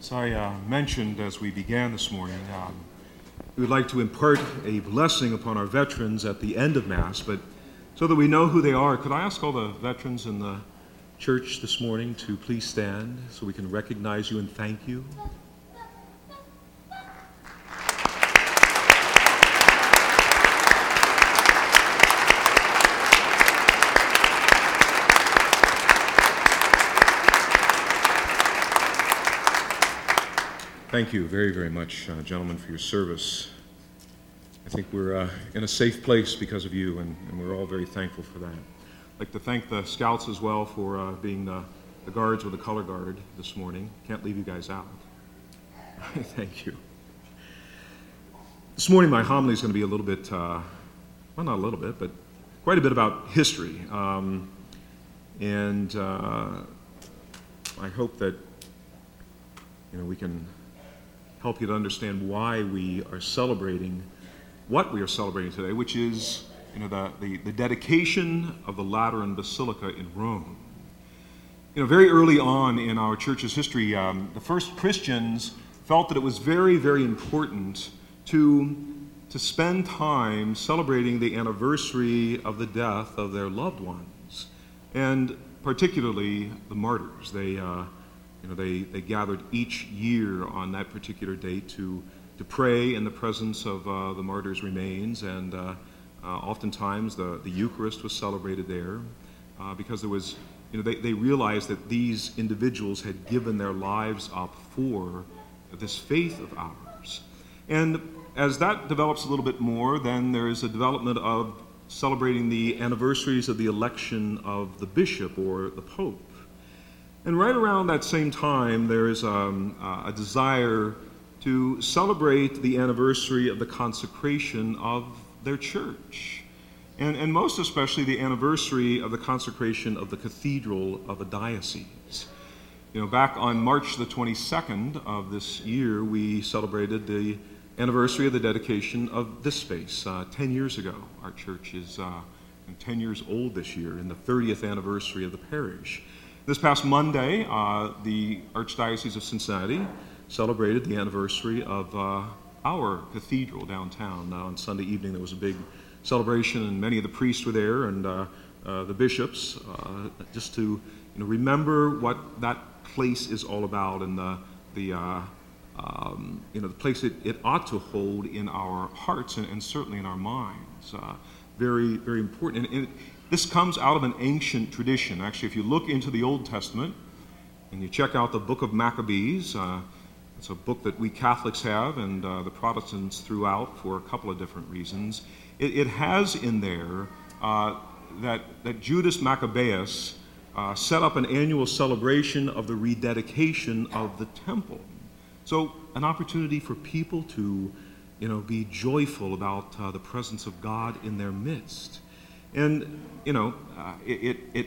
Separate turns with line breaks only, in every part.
As I uh, mentioned as we began this morning, um, we would like to impart a blessing upon our veterans at the end of Mass, but so that we know who they are, could I ask all the veterans in the church this morning to please stand so we can recognize you and thank you? Thank you very, very much, uh, gentlemen, for your service. I think we're uh, in a safe place because of you, and, and, we're all very thankful for that. I'd like to thank the scouts as well for uh, being the, the, guards with the color guard this morning. Can't leave you guys out. thank you. This morning, my homily is going to be a little bit, uh, well, not a little bit, but quite a bit about history. Um, and uh, I hope that you know we can help you to understand why we are celebrating what we are celebrating today, which is you know, the, the, the dedication of the Lateran Basilica in Rome. You know, very early on in our church's history, um, the first Christians felt that it was very, very important to, to spend time celebrating the anniversary of the death of their loved ones, and particularly the martyrs. They, uh, you know, they, they gathered each year on that particular date to, to pray in the presence of uh, the martyr's remains, and uh, uh, oftentimes the, the Eucharist was celebrated there uh, because there was, you know, they, they realized that these individuals had given their lives up for this faith of ours. And as that develops a little bit more, then there is a development of celebrating the anniversaries of the election of the bishop or the pope. And right around that same time, there is um, uh, a desire to celebrate the anniversary of the consecration of their church. And, and most especially the anniversary of the consecration of the cathedral of a diocese. You know, back on March the 22nd of this year, we celebrated the anniversary of the dedication of this space. Uh, 10 years ago, our church is uh, 10 years old this year, in the 30th anniversary of the parish. This past Monday, uh, the Archdiocese of Cincinnati celebrated the anniversary of uh, our cathedral downtown. Uh, on Sunday evening, there was a big celebration, and many of the priests were there and uh, uh, the bishops, uh, just to you know, remember what that place is all about and the, the um, you know, the place it, it, ought to hold in our hearts and, and certainly in our minds. very, very important. And, and this comes out of an ancient tradition. Actually, if you look into the Old Testament and you check out the book of Maccabees, uh, it's a book that we Catholics have and uh, the Protestants threw out for a couple of different reasons. It, it has in there uh, that, that Judas Maccabeus uh, set up an annual celebration of the rededication of the temple. So, an opportunity for people to you know, be joyful about uh, the presence of God in their midst. And, you know, uh, it, it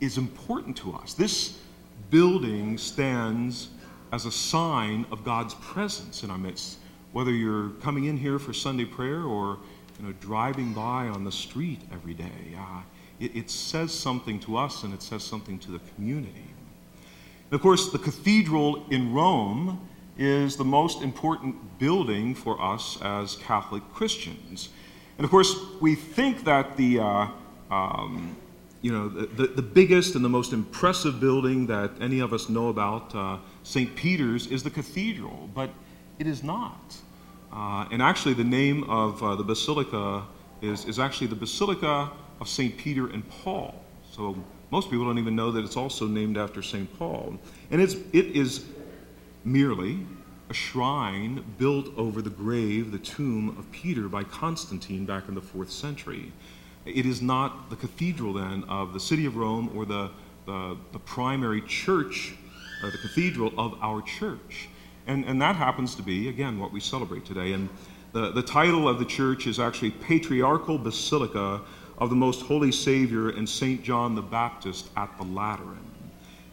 is important to us. This building stands as a sign of God's presence in our midst. Whether you're coming in here for Sunday prayer or, you know, driving by on the street every day, uh, it, it says something to us and it says something to the community. And of course, the cathedral in Rome is the most important building for us as Catholic Christians. And of course, we think that the, uh, um, you know, the, the, biggest and the most impressive building that any of us know about, uh, St. Peter's, is the cathedral, but it is not. Uh, and actually, the name of uh, the basilica is, is actually the Basilica of St. Peter and Paul. So most people don't even know that it's also named after St. Paul. And it's, it is merely a shrine built over the grave, the tomb of Peter by Constantine back in the fourth century. It is not the cathedral then of the city of Rome or the, the, the primary church or the cathedral of our church. And, and that happens to be, again, what we celebrate today. And the, the title of the church is actually Patriarchal Basilica of the Most Holy Savior and St. John the Baptist at the Lateran.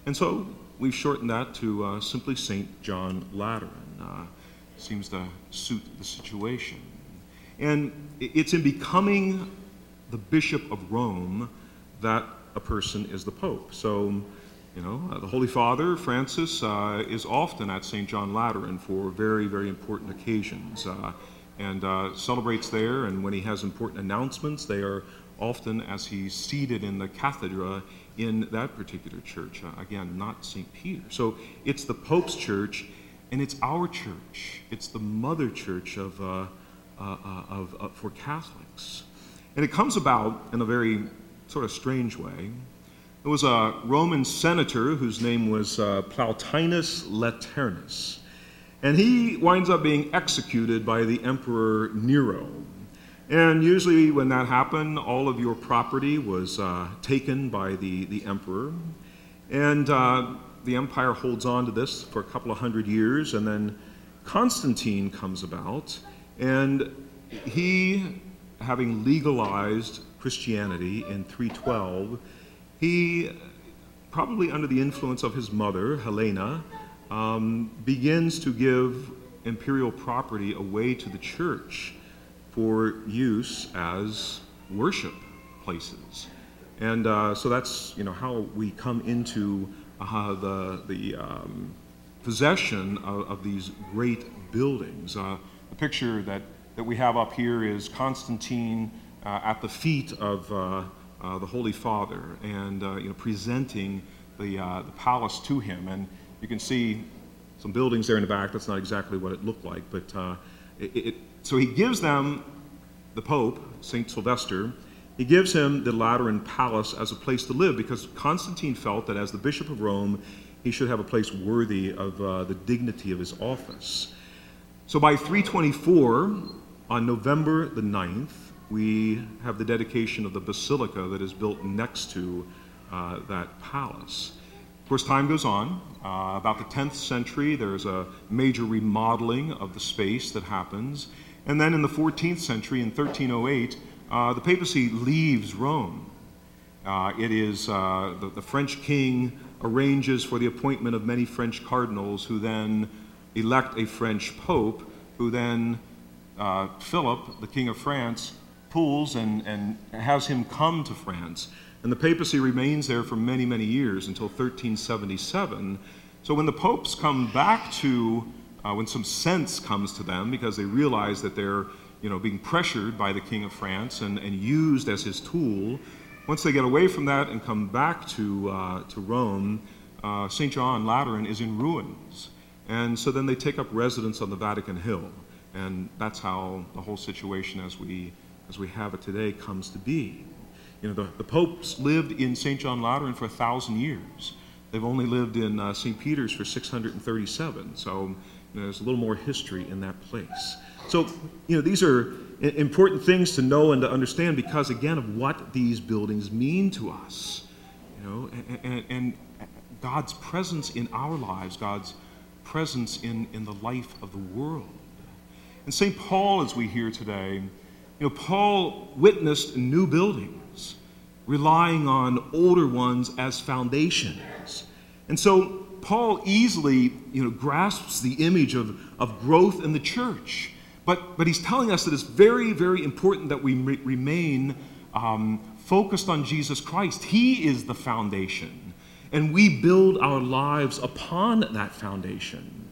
And so we've shortened that to uh, simply St. John Lateran uh, seems to suit the situation. And it's in becoming the Bishop of Rome that a person is the Pope. So, you know, uh, the Holy Father, Francis, uh, is often at St. John Lateran for very, very important occasions uh, and uh, celebrates there. And when he has important announcements, they are often as he's seated in the cathedra in that particular church. Uh, again, not St. Peter. So it's the Pope's church, and it's our church. It's the mother church of, uh, of for Catholics. And it comes about in a very sort of strange way. There was a Roman senator whose name was uh, Plautius Lateranus, and he winds up being executed by the Emperor Nero. And usually, when that happened, all of your property was uh, taken by the, the emperor. And uh, the empire holds on to this for a couple of hundred years, and then Constantine comes about, and he, having legalized Christianity in 312, he, probably under the influence of his mother, Helena, um, begins to give imperial property away to the church for use as worship places. And uh, so that's you know how we come into uh, the, the um, possession of, of, these great buildings. Uh, the picture that, that we have up here is Constantine uh, at the feet of uh, uh, the Holy Father and uh, you know, presenting the, the palace to him. And you can see some buildings there in the back. That's not exactly what it looked like. But it, it, so he gives them, the Pope, St. Sylvester, he gives him the Lateran Palace as a place to live because Constantine felt that as the Bishop of Rome, he should have a place worthy of uh, the dignity of his office. So by 324, on November the 9th, we have the dedication of the basilica that is built next to uh, that palace. Of course, time goes on. Uh, about the 10th century, there's a major remodeling of the space that happens. And then in the 14th century, in 1308, uh, the papacy leaves Rome. Uh, it is uh, the, the French king arranges for the appointment of many French cardinals who then elect a French pope, who then uh, Philip, the king of France, pulls and, and has him come to France. And the papacy remains there for many, many years until 1377. So when the popes come back to, uh, when some sense comes to them because they realize that they're you know, being pressured by the King of France and, and used as his tool, once they get away from that and come back to, uh, to Rome, uh, St. John Lateran is in ruins. And so then they take up residence on the Vatican Hill. And that's how the whole situation as we as we have it today comes to be. You know, the, the popes lived in St. John Lateran for a thousand years. They've only lived in uh, St. Peter's for 637, so there's a little more history in that place. So, you know, these are important things to know and to understand because, again, of what these buildings mean to us. You know, and, and, and God's presence in our lives, God's presence in, in the life of the world. And St. Paul, as we hear today, you know, Paul witnessed new buildings, relying on older ones as foundations. And so Paul easily, you know, grasps the image of, of growth in the church. But, but he's telling us that it's very, very important that we re- remain um, focused on Jesus Christ. He is the foundation, and we build our lives upon that foundation.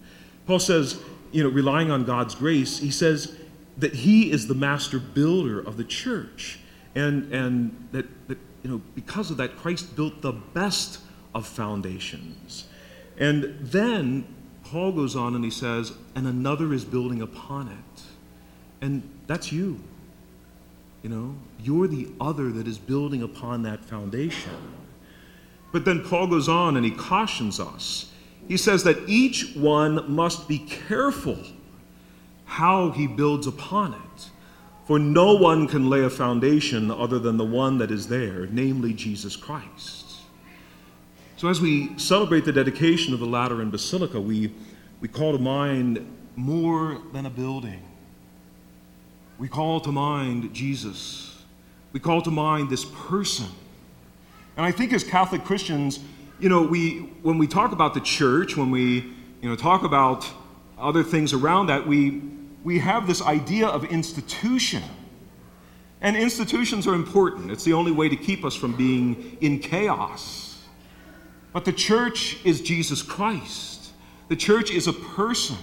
Paul says, you know, relying on God's grace, he says, that he is the master builder of the church. And, and that, that, you know, because of that, Christ built the best of foundations. And then Paul goes on and he says, and another is building upon it. And that's you. You know, you're the other that is building upon that foundation. But then Paul goes on and he cautions us. He says that each one must be careful how he builds upon it. For no one can lay a foundation other than the one that is there, namely Jesus Christ. So, as we celebrate the dedication of the Lateran Basilica, we, we call to mind more than a building. We call to mind Jesus. We call to mind this person. And I think as Catholic Christians, you know, we, when we talk about the church, when we you know, talk about other things around that, we, we have this idea of institution. And institutions are important. It's the only way to keep us from being in chaos. But the church is Jesus Christ. The church is a person.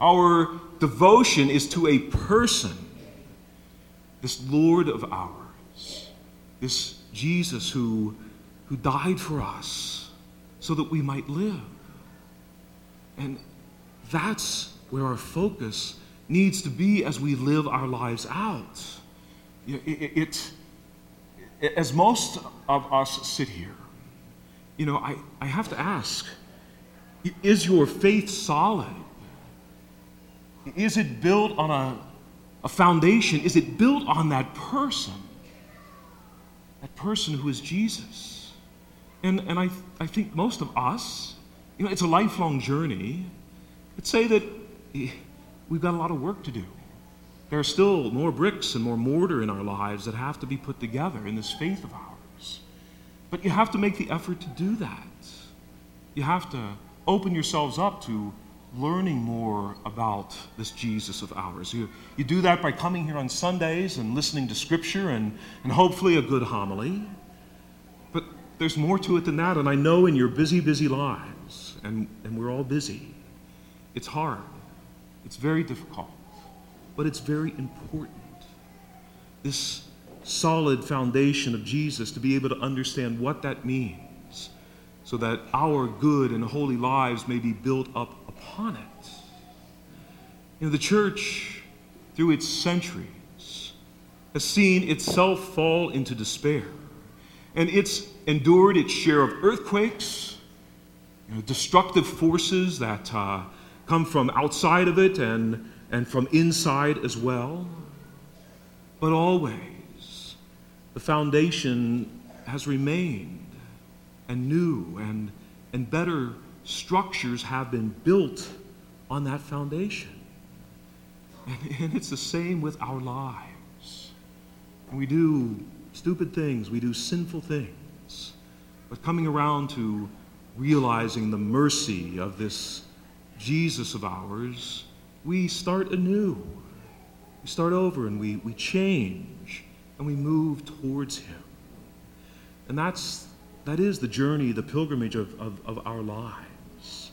Our devotion is to a person, this Lord of ours, this Jesus who, who died for us so that we might live. And that's where our focus needs to be as we live our lives out. It, it, it, as most of us sit here, you know, I, I have to ask is your faith solid? Is it built on a, a foundation? Is it built on that person? That person who is Jesus. And, and I, I think most of us, you know, it's a lifelong journey. Let's say that we've got a lot of work to do. There are still more bricks and more mortar in our lives that have to be put together in this faith of ours. But you have to make the effort to do that. You have to open yourselves up to learning more about this Jesus of ours. You, you do that by coming here on Sundays and listening to Scripture and, and hopefully a good homily. But there's more to it than that, and I know in your busy, busy lives, and, and we're all busy, it's hard, it's very difficult, but it's very important. This solid foundation of Jesus to be able to understand what that means so that our good and holy lives may be built up upon it. You know, the church, through its centuries, has seen itself fall into despair, and it's endured its share of earthquakes, you know, destructive forces that uh, come from outside of it and, and from inside as well. But always, the foundation has remained and new and, and better structures have been built on that foundation. And, and it's the same with our lives. We do stupid things, we do sinful things, but coming around to realizing the mercy of this Jesus of ours, we start anew. We start over and we, we change and we move towards Him. And that's, that is the journey, the pilgrimage of, of, of our lives.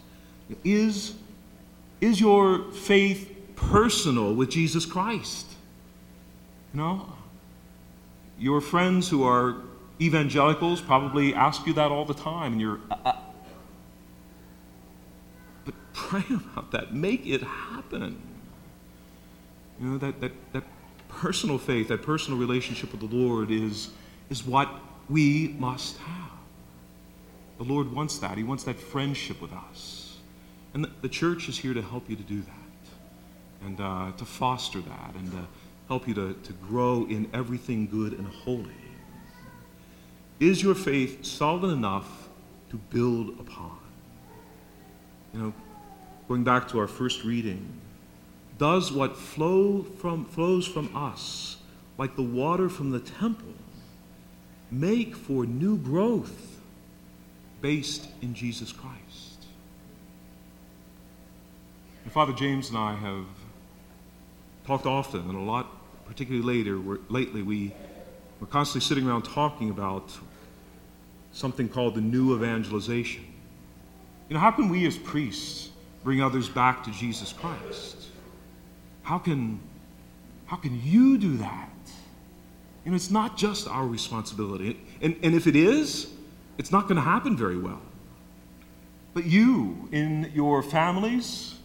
Is, is your faith personal with Jesus Christ? You know, your friends who are evangelicals probably ask you that all the time, and you're. Uh, uh. but pray about that. Make it happen. You know, that, that, that personal faith, that personal relationship with the Lord is, is what we must have. The Lord wants that. He wants that friendship with us. And the, the church is here to help you to do that and uh, to foster that and to help you to, to grow in everything good and holy. Is your faith solid enough to build upon? You know, going back to our first reading, does what flow from, flows from us, like the water from the temple, make for new growth based in Jesus Christ. And Father James and I have talked often, and a lot, particularly later, lately, we, we're constantly sitting around talking about something called the new evangelization. You know, how can we as priests bring others back to Jesus Christ? How can, how can you do that? And it's not just our responsibility. And, and if it is, it's not going to happen very well. But you, in your families,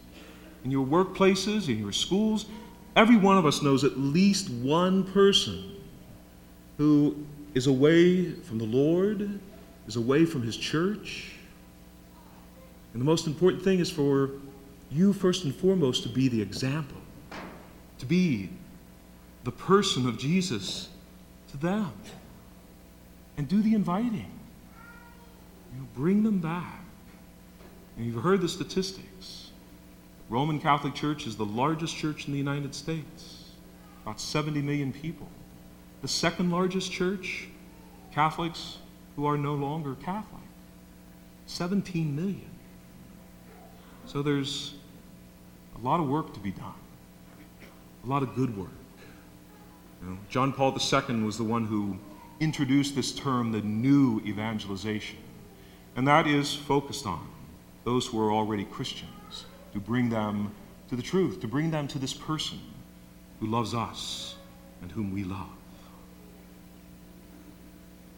in your workplaces, in your schools, every one of us knows at least one person who is away from the Lord, is away from his church. And the most important thing is for you, first and foremost, to be the example, to be the person of Jesus to them, and do the inviting. You know, bring them back. And you've heard the statistics. Roman Catholic Church is the largest church in the United States, about 70 million people. The second largest church, Catholics who are no longer Catholic, 17 million. So there's a lot of work to be done, a lot of good work. You know, John Paul II was the one who introduced this term, the new evangelization. And that is focused on those who are already Christians, to bring them to the truth, to bring them to this person who loves us and whom we love.